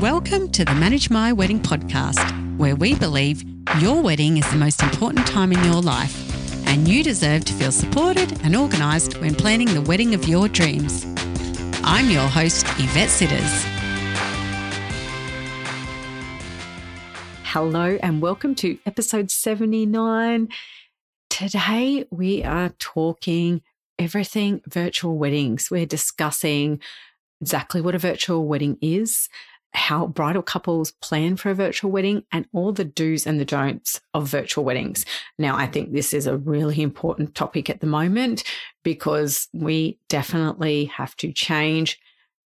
Welcome to the Manage My Wedding podcast, where we believe your wedding is the most important time in your life, and you deserve to feel supported and organised when planning the wedding of your dreams. I'm your host, Yvette Sitters. Hello, and welcome to episode 79. Today, we are talking everything virtual weddings. We're discussing exactly what a virtual wedding is, how bridal couples plan for a virtual wedding and all the do's and the don'ts of virtual weddings. Now, I think this is a really important topic at the moment because we definitely have to change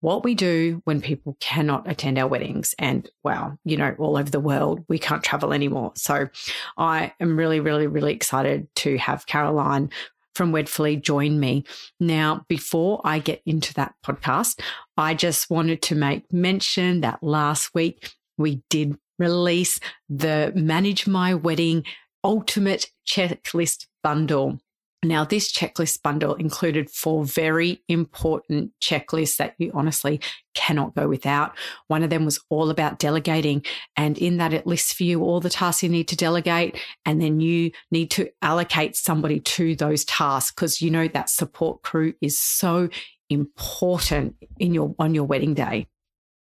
what we do when people cannot attend our weddings. And wow, you know, all over the world, we can't travel anymore. So I am really, really, really excited to have Caroline from Wedfuly join me. Now, before I get into that podcast, I just wanted to make mention that last week we did release the Manage My Wedding Ultimate Checklist Bundle. Now, this checklist bundle included four very important checklists that you honestly cannot go without. One of them was all about delegating. And in that, it lists for you all the tasks you need to delegate. And then you need to allocate somebody to those tasks because you know that support crew is so important in your, on your wedding day.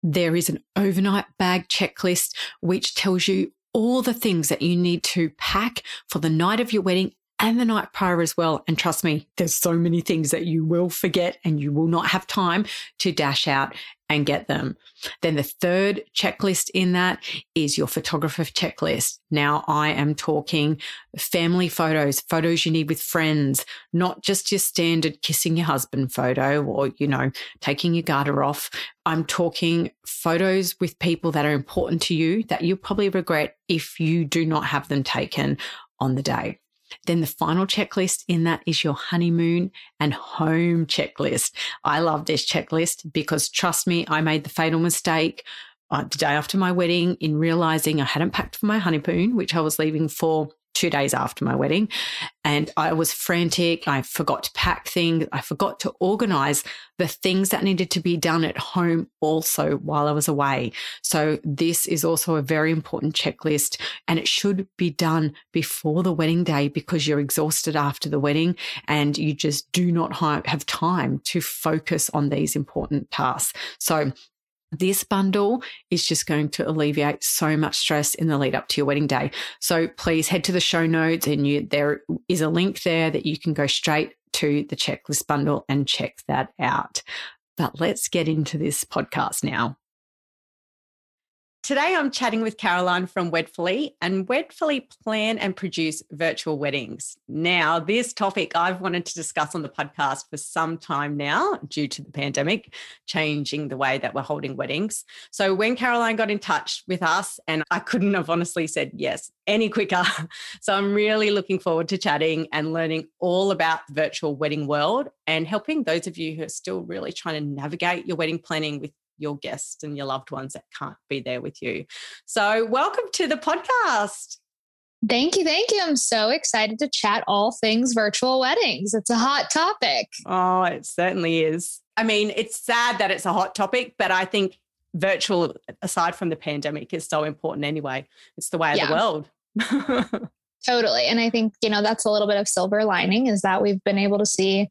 There is an overnight bag checklist, which tells you all the things that you need to pack for the night of your wedding and the night prior as well. And trust me, there's so many things that you will forget and you will not have time to dash out and get them. Then the third checklist in that is your photographer checklist. Now I am talking family photos, photos you need with friends, not just your standard kissing your husband photo or, you know, taking your garter off. I'm talking photos with people that are important to you that you'll probably regret if you do not have them taken on the day. Then the final checklist in that is your honeymoon and home checklist. I love this checklist because trust me, I made the fatal mistake uh, the day after my wedding in realizing I hadn't packed for my honeymoon, which I was leaving for two days after my wedding. And I was frantic. I forgot to pack things. I forgot to organize the things that needed to be done at home also while I was away. So this is also a very important checklist and it should be done before the wedding day because you're exhausted after the wedding and you just do not have time to focus on these important tasks. So this bundle is just going to alleviate so much stress in the lead up to your wedding day. So please head to the show notes and you, there is a link there that you can go straight to the checklist bundle and check that out. But let's get into this podcast now. Today, I'm chatting with Caroline from Wedfuly, and Wedfuly plan and produce virtual weddings. Now, this topic I've wanted to discuss on the podcast for some time now, due to the pandemic changing the way that we're holding weddings. So, when Caroline got in touch with us, and I couldn't have honestly said yes any quicker. So, I'm really looking forward to chatting and learning all about the virtual wedding world and helping those of you who are still really trying to navigate your wedding planning with your guests and your loved ones that can't be there with you. So, welcome to the podcast. Thank you. Thank you. I'm so excited to chat all things virtual weddings. It's a hot topic. Oh, it certainly is. I mean, it's sad that it's a hot topic, but I think virtual, aside from the pandemic, is so important anyway. It's the way of yeah. the world. totally. And I think, you know, that's a little bit of silver lining is that we've been able to see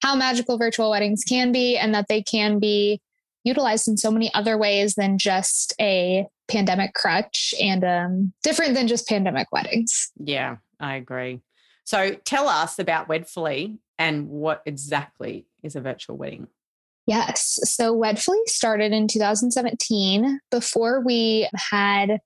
how magical virtual weddings can be and that they can be utilized in so many other ways than just a pandemic crutch and um, different than just pandemic weddings. Yeah, I agree. So tell us about Wedfuly and what exactly is a virtual wedding. Yes. So Wedfuly started in 2017. Before we had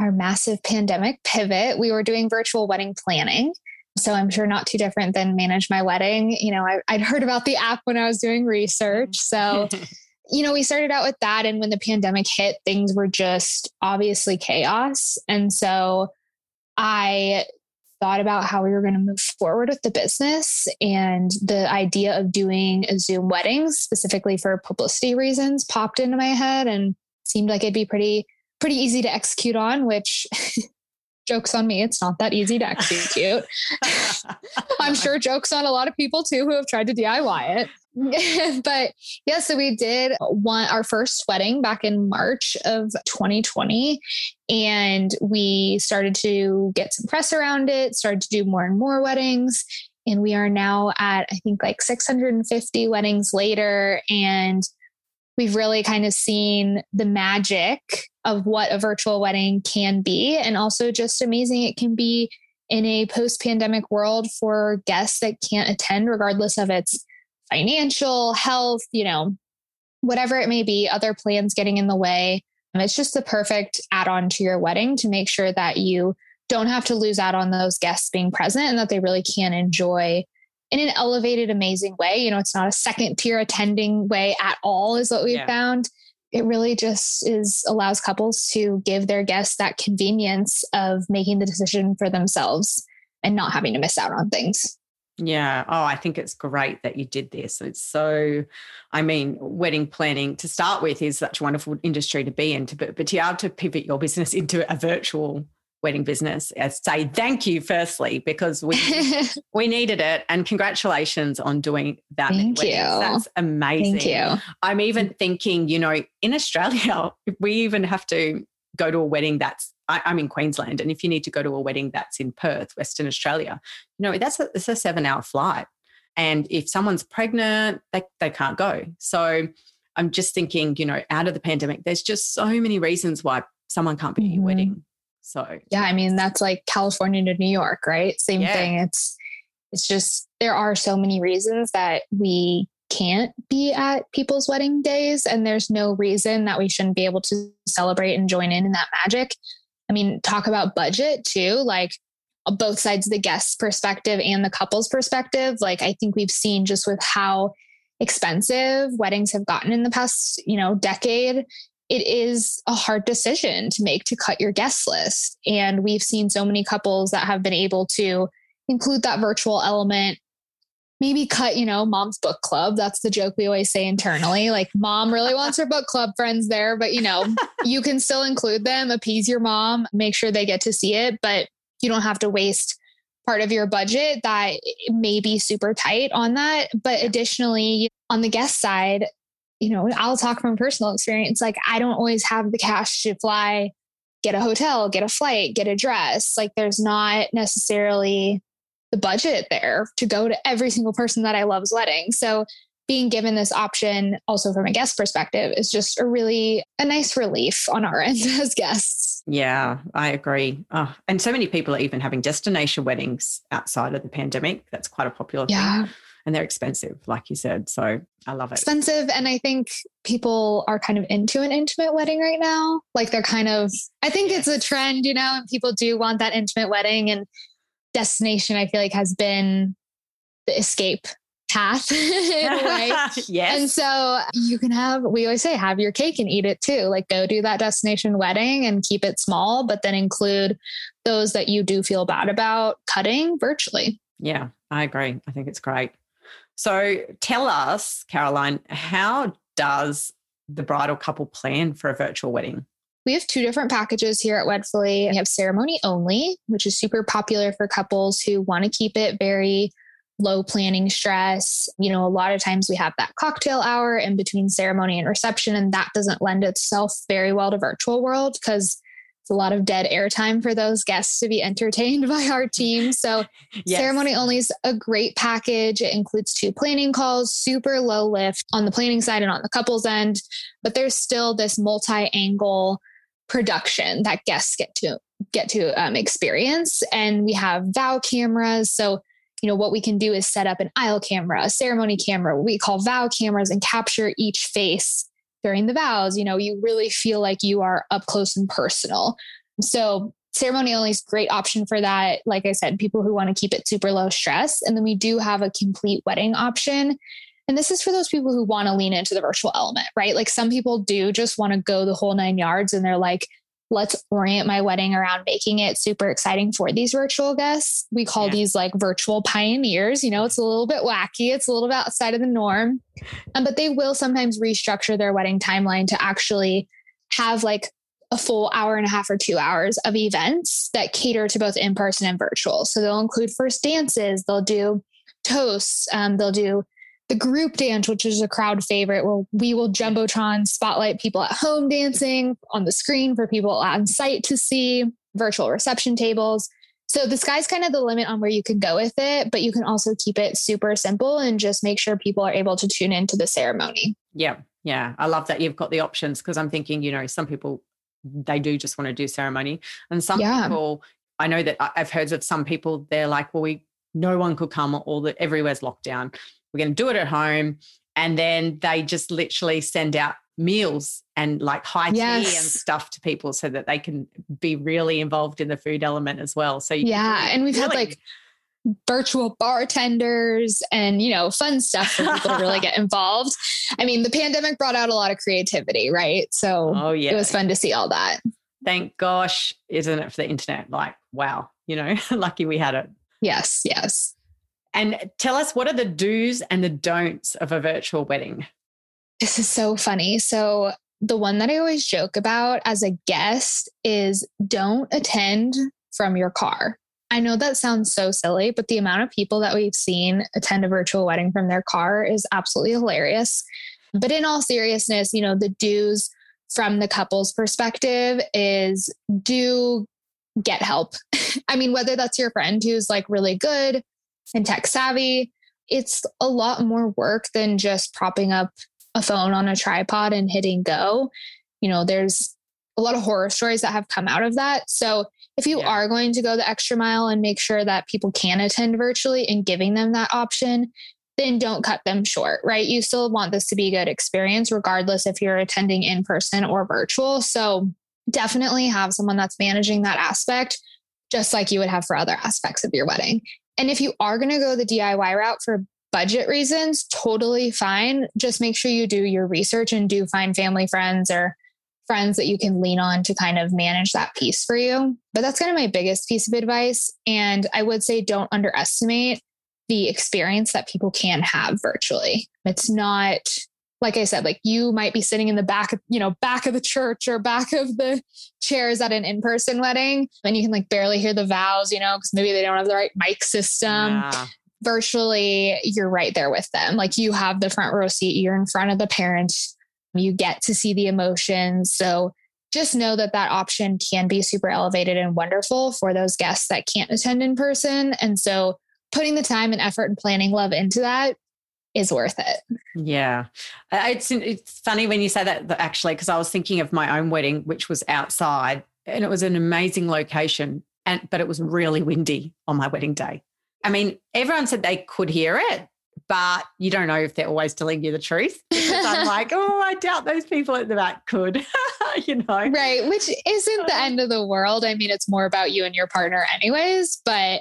our massive pandemic pivot, we were doing virtual wedding planning. So I'm sure not too different than Manage My Wedding. You know, I, would heard about the app when I was doing research. So you know, we started out with that. And when the pandemic hit, things were just obviously chaos. And so I thought about how we were going to move forward with the business and the idea of doing a Zoom weddings specifically for publicity reasons popped into my head and seemed like it'd be pretty pretty easy to execute on which Joke's on me. It's not that easy to execute. I'm sure jokes on a lot of people too who have tried to DIY it. but yeah, so we did one our first wedding back in March of 2020, and we started to get some press around it, started to do more and more weddings. And we are now at, I think, like 650 weddings later. And we've really kind of seen the magic of what a virtual wedding can be, and also just amazing it can be in a post pandemic world for guests that can't attend, regardless of its financial, health, you know, whatever it may be, other plans getting in the way. It's just the perfect add on to your wedding to make sure that you don't have to lose out on those guests being present and that they really can enjoy in an elevated, amazing way. You know, it's not a second tier attending way at all, is what we've yeah. found. It really just is allows couples to give their guests that convenience of making the decision for themselves and not having to miss out on things. Yeah. Oh, I think it's great that you did this. It's so, I mean, wedding planning to start with is such a wonderful industry to be in, but, but to be able to pivot your business into a virtual wedding business, I say thank you firstly because we we needed it, and congratulations on doing that. Thank you. That's amazing. Thank you. I'm even thinking, you know, in Australia, we even have to go to a wedding that's I, am in Queensland, and if you need to go to a wedding that's in Perth, Western Australia, you know that's a, it's a seven hour flight, and if someone's pregnant, they they can't go. So I'm just thinking, you know, out of the pandemic, there's just so many reasons why someone can't be mm-hmm. at your wedding. So yeah, I mean that's like California to New York, right? Same yeah. thing. It's it's just there are so many reasons that we can't be at people's wedding days and there's no reason that we shouldn't be able to celebrate and join in in that magic I mean, talk about budget too, like uh, both sides of the guest perspective and the couple's perspective. Like, I think we've seen just with how expensive weddings have gotten in the past, you know, decade, it is a hard decision to make to cut your guest list. And we've seen so many couples that have been able to include that virtual element maybe cut, you know, mom's book club. That's the joke we always say internally. Like, mom really wants her book club friends there, but you know, you can still include them, appease your mom, make sure they get to see it, but you don't have to waste part of your budget that may be super tight on that. But additionally, on the guest side, you know, I'll talk from personal experience. Like, I don't always have the cash to fly, get a hotel, get a flight, get a dress. Like, there's not necessarily the budget there to go to every single person that I love's wedding. So being given this option also from a guest perspective is just a really a nice relief on our end as guests. Yeah, I agree. Oh, and so many people are even having destination weddings outside of the pandemic. That's quite a popular yeah. thing. And they're expensive, like you said. So I love it. Expensive. And I think people are kind of into an intimate wedding right now. Like they're kind of, I think it's a trend, you know, and people do want that intimate wedding. And destination I feel like has been the escape path in a way. yes. And so you can have, we always say, have your cake and eat it too. Like go do that destination wedding and keep it small, but then include those that you do feel bad about cutting virtually. Yeah, I agree. I think it's great. So tell us, Caroline, how does the bridal couple plan for a virtual wedding? We have two different packages here at Wedfuly. We have ceremony only, which is super popular for couples who want to keep it very low planning stress. You know, a lot of times we have that cocktail hour in between ceremony and reception, and that doesn't lend itself very well to virtual world because it's a lot of dead airtime for those guests to be entertained by our team. So, yes. ceremony only is a great package. It includes two planning calls, super low lift on the planning side and on the couple's end, but there's still this multi angle production that guests get to get to um, experience and we have vow cameras so you know what we can do is set up an aisle camera a ceremony camera what we call vow cameras and capture each face during the vows you know you really feel like you are up close and personal. So ceremony only is a great option for that. Like i said people who want to keep it super low stress. And then we do have a complete wedding option. And this is for those people who want to lean into the virtual element, right? Like some people do just want to go the whole nine yards and they're like, let's orient my wedding around making it super exciting for these virtual guests. We call yeah. these like virtual pioneers. You know, it's a little bit wacky, it's a little bit outside of the norm, um, but they will sometimes restructure their wedding timeline to actually have like a full hour and a half or two hours of events that cater to both in person and virtual. So they'll include first dances, they'll do toasts, um, they'll do the group dance, which is a crowd favorite, where we will jumbotron spotlight people at home dancing on the screen for people on site to see, virtual reception tables. So the sky's kind of the limit on where you can go with it, but you can also keep it super simple and just make sure people are able to tune into the ceremony. Yeah. Yeah. I love that you've got the options because I'm thinking, you know, some people, they do just want to do ceremony. And some yeah. people, I know that I've heard of some people, they're like, well, we, no one could come, all the, everywhere's locked down. We're going to do it at home. And then they just literally send out meals and like high yes. tea and stuff to people so that they can be really involved in the food element as well. So yeah, and we've really- had like virtual bartenders and you know fun stuff for people to really get involved. I mean, the pandemic brought out a lot of creativity, right? So oh, yeah. it was fun to see all that. Thank gosh, isn't it for the internet? Like, wow, you know, lucky we had it. Yes, yes. And tell us what are the do's and the don'ts of a virtual wedding? This is so funny. So, the one that I always joke about as a guest is don't attend from your car. I know that sounds so silly, but the amount of people that we've seen attend a virtual wedding from their car is absolutely hilarious. But in all seriousness, you know, the do's from the couple's perspective is do get help. I mean, whether that's your friend who's like really good and tech savvy, it's a lot more work than just propping up a phone on a tripod and hitting go. You know, there's a lot of horror stories that have come out of that. So if you yeah. are going to go the extra mile and make sure that people can attend virtually and giving them that option, then don't cut them short, right? You still want this to be a good experience, regardless if you're attending in person or virtual. So definitely have someone that's managing that aspect, just like you would have for other aspects of your wedding. And if you are going to go the DIY route for budget reasons, totally fine. Just make sure you do your research and do find family friends or friends that you can lean on to kind of manage that piece for you. But that's kind of my biggest piece of advice. And I would say don't underestimate the experience that people can have virtually. It's not like I said, like you might be sitting in the back, of, you know, back of the church or back of the chairs at an in-person wedding, and you can like barely hear the vows, you know, because maybe they don't have the right mic system. Yeah virtually you're right there with them. Like you have the front row seat, you're in front of the parents, you get to see the emotions. So just know that that option can be super elevated and wonderful for those guests that can't attend in person. And so putting the time and effort and planning love into that is worth it. Yeah. It's it's funny when you say that actually because I was thinking of my own wedding which was outside and it was an amazing location and but it was really windy on my wedding day. I mean, everyone said they could hear it, but you don't know if they're always telling you the truth. I'm like, oh, I doubt those people at the back could, you know. Right. Which isn't the end of the world. I mean, it's more about you and your partner, anyways. But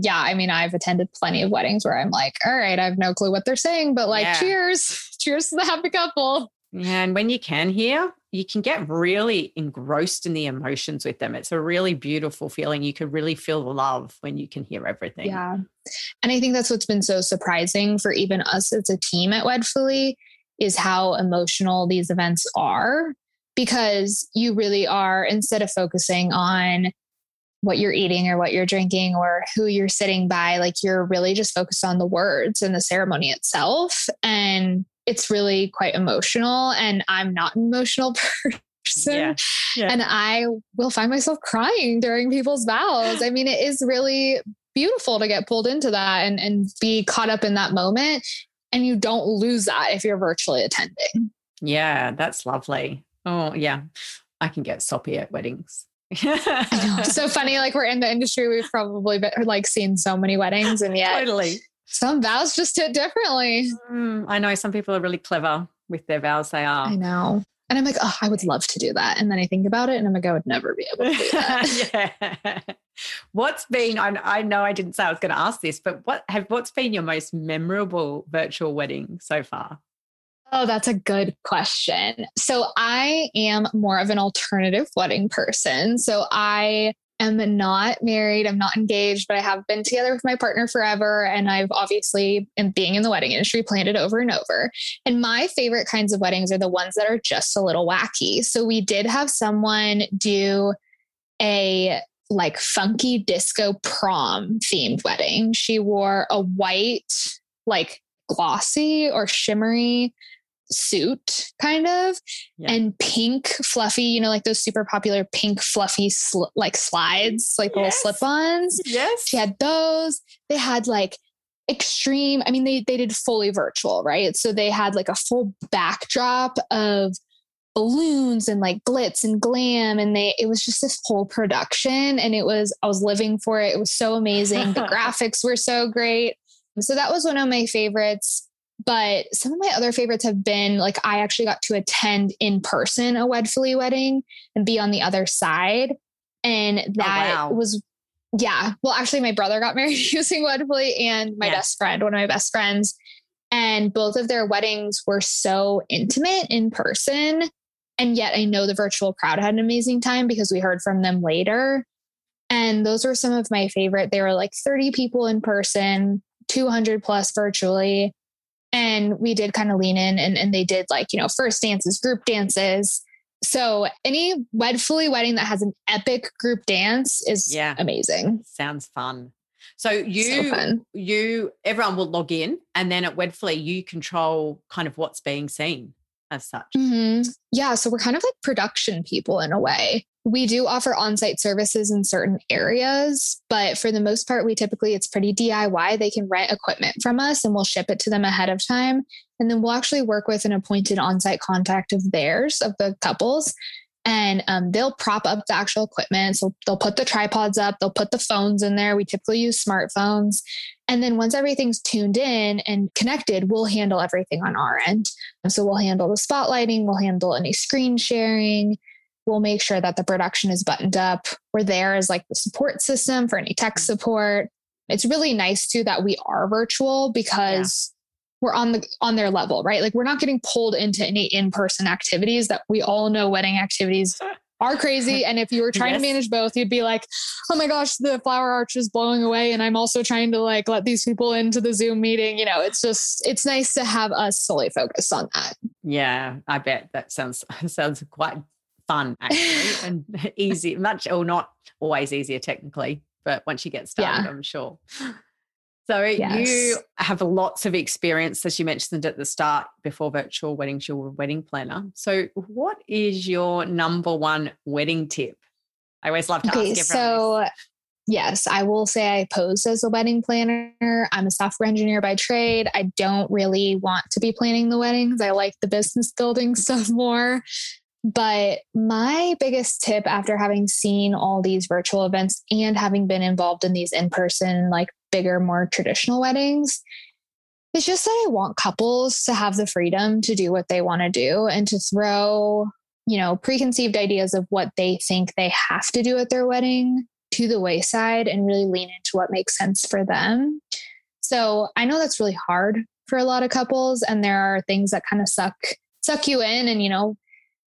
yeah, I mean, I've attended plenty of weddings where I'm like, all right, I have no clue what they're saying, but like, yeah. cheers, cheers to the happy couple. And when you can hear, you can get really engrossed in the emotions with them. It's a really beautiful feeling. You can really feel the love when you can hear everything. Yeah. And I think that's what's been so surprising for even us as a team at Wedfuly is how emotional these events are because you really are, instead of focusing on what you're eating or what you're drinking or who you're sitting by, like you're really just focused on the words and the ceremony itself. And it's really quite emotional and I'm not an emotional person. Yeah, yeah. And I will find myself crying during people's vows. I mean, it is really beautiful to get pulled into that and, and be caught up in that moment. And you don't lose that if you're virtually attending. Yeah, that's lovely. Oh, yeah. I can get soppy at weddings. So funny. Like we're in the industry, we've probably been like seen so many weddings, and yet totally some vows just hit differently. Mm, I know some people are really clever with their vows. They are. I know. And I'm like, oh, I would love to do that. And then I think about it and I'm like, I would never be able to do that. yeah. What's been, I, I know I didn't say I was going to ask this, but what have, what's been your most memorable virtual wedding so far? Oh, that's a good question. So I am more of an alternative wedding person. So I am not married. I'm not engaged, but I have been together with my partner forever. And I've obviously, in being in the wedding industry, planned it over and over. And my favorite kinds of weddings are the ones that are just a little wacky. So we did have someone do a like funky disco prom themed wedding. She wore a white, like glossy or shimmery suit kind of yeah. and pink fluffy you know like those super popular pink fluffy sl- like slides like yes. little slip-ons. Yes. She had those. They had like extreme i mean they they did fully virtual right? So they had like a full backdrop of balloons and like glitz and glam and they it was just this whole production and it was i was living for it. It was so amazing. The graphics were so great. So that was one of my favorites but some of my other favorites have been like I actually got to attend in person a Wedfuly wedding and be on the other side. And oh, that oh, wow. was yeah. Well, actually my brother got married using Wedfuly and my best friend, one of my best friends. And both of their weddings were so intimate in person. And yet I know the virtual crowd had an amazing time because we heard from them later. And those were some of my favorite. They were like 30 people in person, 200 plus virtually and we did kind of lean in and, and they did like you know first dances group dances. So any Wedfuly wedding that has an epic group dance is yeah. amazing. Sounds fun. So you so you everyone will log in and then at Wedfuly you control kind of what's being seen as such. Mm-hmm. yeah so we're kind of like production people in a way we do offer on-site services in certain areas, but for the most part, we typically it's pretty DIY. They can rent equipment from us and we'll ship it to them ahead of time. And then we'll actually work with an appointed on-site contact of theirs, of the couples, and um, they'll prop up the actual equipment. So they'll put the tripods up, they'll put the phones in there. We typically use smartphones. And then once everything's tuned in and connected, we'll handle everything on our end. So we'll handle the spotlighting, we'll handle any screen sharing, We'll make sure that the production is buttoned up. We're there as like the support system for any tech mm-hmm. support. It's really nice too that we are virtual because yeah. we're on the on their level, right? Like we're not getting pulled into any in-person activities that we all know wedding activities are crazy. And if you were trying yes. to manage both, you'd be like, oh my gosh, the flower arch is blowing away. And I'm also trying to like let these people into the Zoom meeting. You know, it's just, it's nice to have us solely focused on that. Yeah, I bet that sounds sounds quite fun actually and easy, much or not always easier technically, but once you get started, yeah. I'm sure. So yes. you have lots of experience, as you mentioned at the start, before virtual weddings, you're a wedding planner. So what is your number one wedding tip? I always love to okay, ask everyone. So this. yes, I will say I pose as a wedding planner. I'm a software engineer by trade. I don't really want to be planning the weddings. I like the business building stuff more. But my biggest tip after having seen all these virtual events and having been involved in these in person, like bigger, more traditional weddings, is just that I want couples to have the freedom to do what they want to do and to throw, you know, preconceived ideas of what they think they have to do at their wedding to the wayside and really lean into what makes sense for them. So I know that's really hard for a lot of couples and there are things that kind of suck suck you in and you know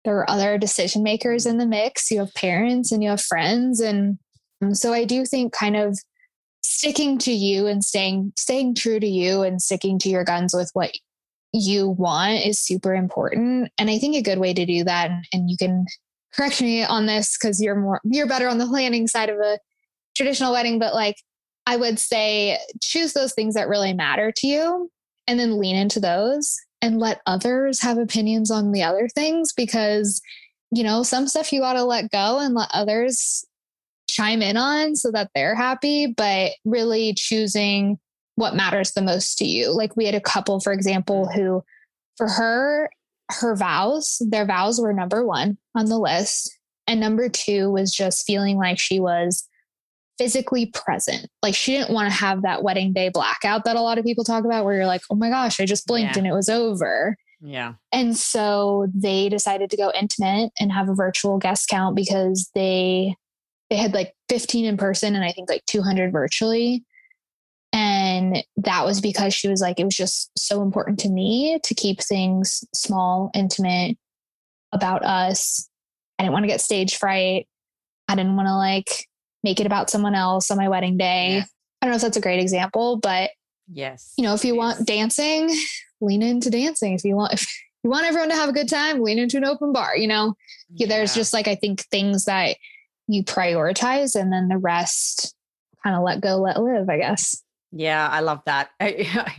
there are other decision makers in the mix. You have parents and you have friends. And um, so I do think kind of sticking to you and staying staying true to you and sticking to your guns with what you want is super important. And I think a good way to do that, and, and you can correct me on this because you're more you're better on the planning side of a traditional wedding, but like I would say choose those things that really matter to you and then lean into those and let others have opinions on the other things because you know some stuff you got to let go and let others chime in on so that they're happy but really choosing what matters the most to you. Like we had a couple for example who for her her vows their vows were number 1 on the list and number 2 was just feeling like she was physically present. Like she didn't want to have that wedding day blackout that a lot of people talk about where you're like, oh my gosh, I just blinked yeah. and it was over. Yeah. And so they decided to go intimate and have a virtual guest count because they they had like 15 in person and I think like 200 virtually. And that was because she was like, it was just so important to me to keep things small, intimate about us. I didn't want to get stage fright. I didn't want to like make it about someone else on my wedding day. Yeah. I don't know if that's a great example, but yes, you know, if you want dancing, lean into dancing. If you want, if you want everyone to have a good time, lean into an open bar. You know, yeah. there's just like I think things that you prioritize, and then the rest kind of let go, let live. I guess. Yeah, I love that. I,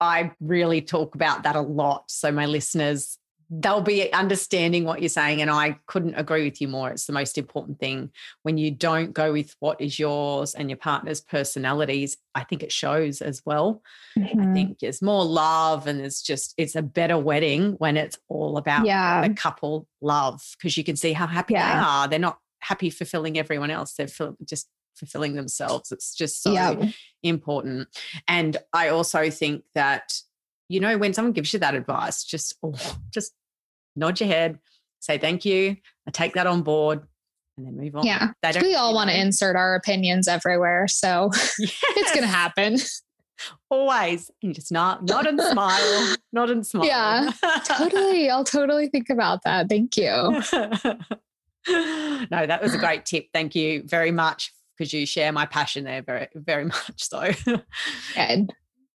I really talk about that a lot. So my listeners they'll be understanding what you're saying. And I couldn't agree with you more. It's the most important thing. When you don't go with what is yours and your partner's personalities, I think it shows as well. Mm-hmm. I think there's more love and it's just, it's a better wedding when it's all about yeah. the couple love because you can see how happy yeah. they are. They're not happy fulfilling everyone else. They're just fulfilling themselves. It's just so yeah. important. And I also think that you know, when someone gives you that advice, just oh, just nod your head, say thank you. I take that on board and then move on. Yeah. we all want to insert our opinions everywhere. So yes. it's going to happen. Always. And just nod, nod and smile, nod and smile. Yeah, totally. I'll totally think about that. Thank you. no, that was a great tip. Thank you very much because you share my passion there very, very much so. Good.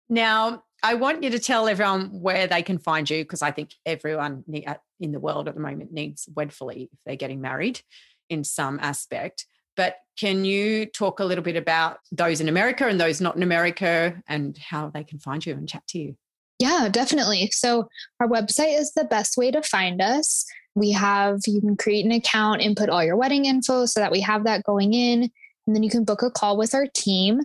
Now, I want you to tell everyone where they can find you because I think everyone uh, in the world at the moment needs Wedfuly if they're getting married in some aspect. But can you talk a little bit about those in America and those not in America and how they can find you and chat to you? Yeah, definitely. So, our website is the best way to find us. We have, you can create an account, input all your wedding info so that we have that going in. And then you can book a call with our team.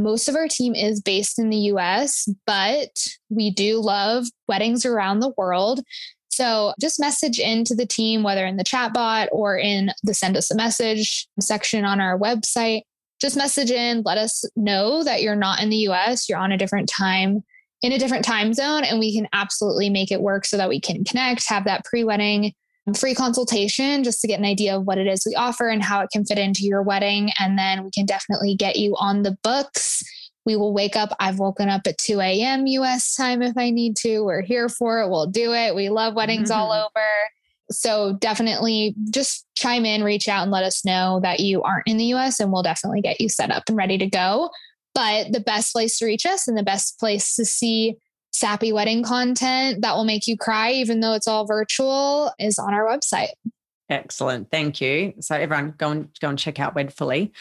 Most of our team is based in the US, but we do love weddings around the world. So just message into the team, whether in the chat bot or in the send us a message section on our website. Just message in, let us know that you're not in the US, you're on a different time, in a different time zone, and we can absolutely make it work so that we can connect, have that pre wedding free consultation just to get an idea of what it is we offer and how it can fit into your wedding. And then we can definitely get you on the books. We will wake up. I've woken up at 2 a.m. US time if I need to. We're here for it. We'll do it. We love weddings mm-hmm. all over. So definitely just chime in, reach out, and let us know that you aren't in the US, and we'll definitely get you set up and ready to go. But the best place to reach us and the best place to see sappy wedding content that will make you cry, even though it's all virtual, is on our website. Excellent. Thank you. So everyone go and go and check out Wedfuly.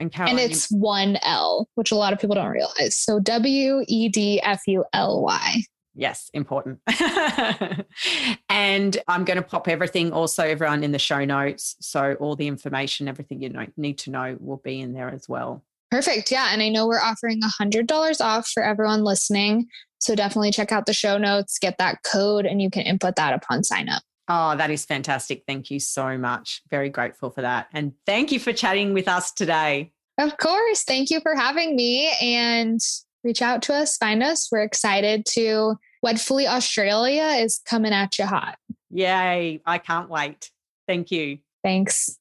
And Caroline, And it's one L, which a lot of people don't realize. So W E D F U L Y. Yes, important. and I'm going to pop everything also everyone in the show notes. So all the information, everything you know, need to know will be in there as well. Perfect. Yeah. And I know we're offering $100 off for everyone listening. So definitely check out the show notes, get that code, and you can input that upon sign up. Oh, that is fantastic. Thank you so much. Very grateful for that. And thank you for chatting with us today. Of course. Thank you for having me and reach out to us, find us. We're excited to Wedfuly Australia is coming at you hot. Yay. I can't wait. Thank you. Thanks.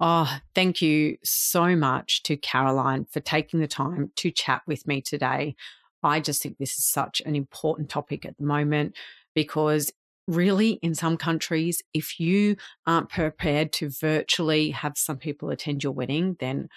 Oh, thank you so much to Caroline for taking the time to chat with me today. I just think this is such an important topic at the moment because really in some countries if you aren't prepared to virtually have some people attend your wedding then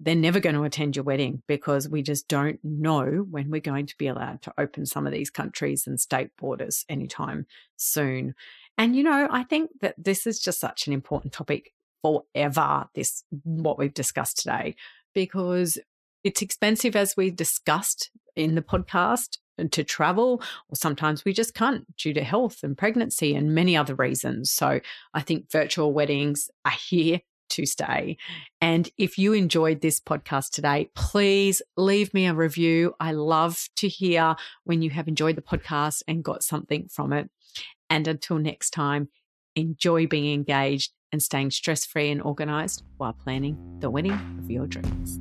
they're never going to attend your wedding because we just don't know when we're going to be allowed to open some of these countries and state borders anytime soon. And, you know, I think that this is just such an important topic forever, this, what we've discussed today, because it's expensive, as we discussed in the podcast, uh, to travel, or sometimes we just can't due to health and pregnancy and many other reasons. So I think virtual weddings are here to stay. And if you enjoyed this podcast today, please leave me a review. I love to hear when you have enjoyed the podcast and got something from it. And until next time, enjoy being engaged and staying stress free and organized while planning the winning of your dreams.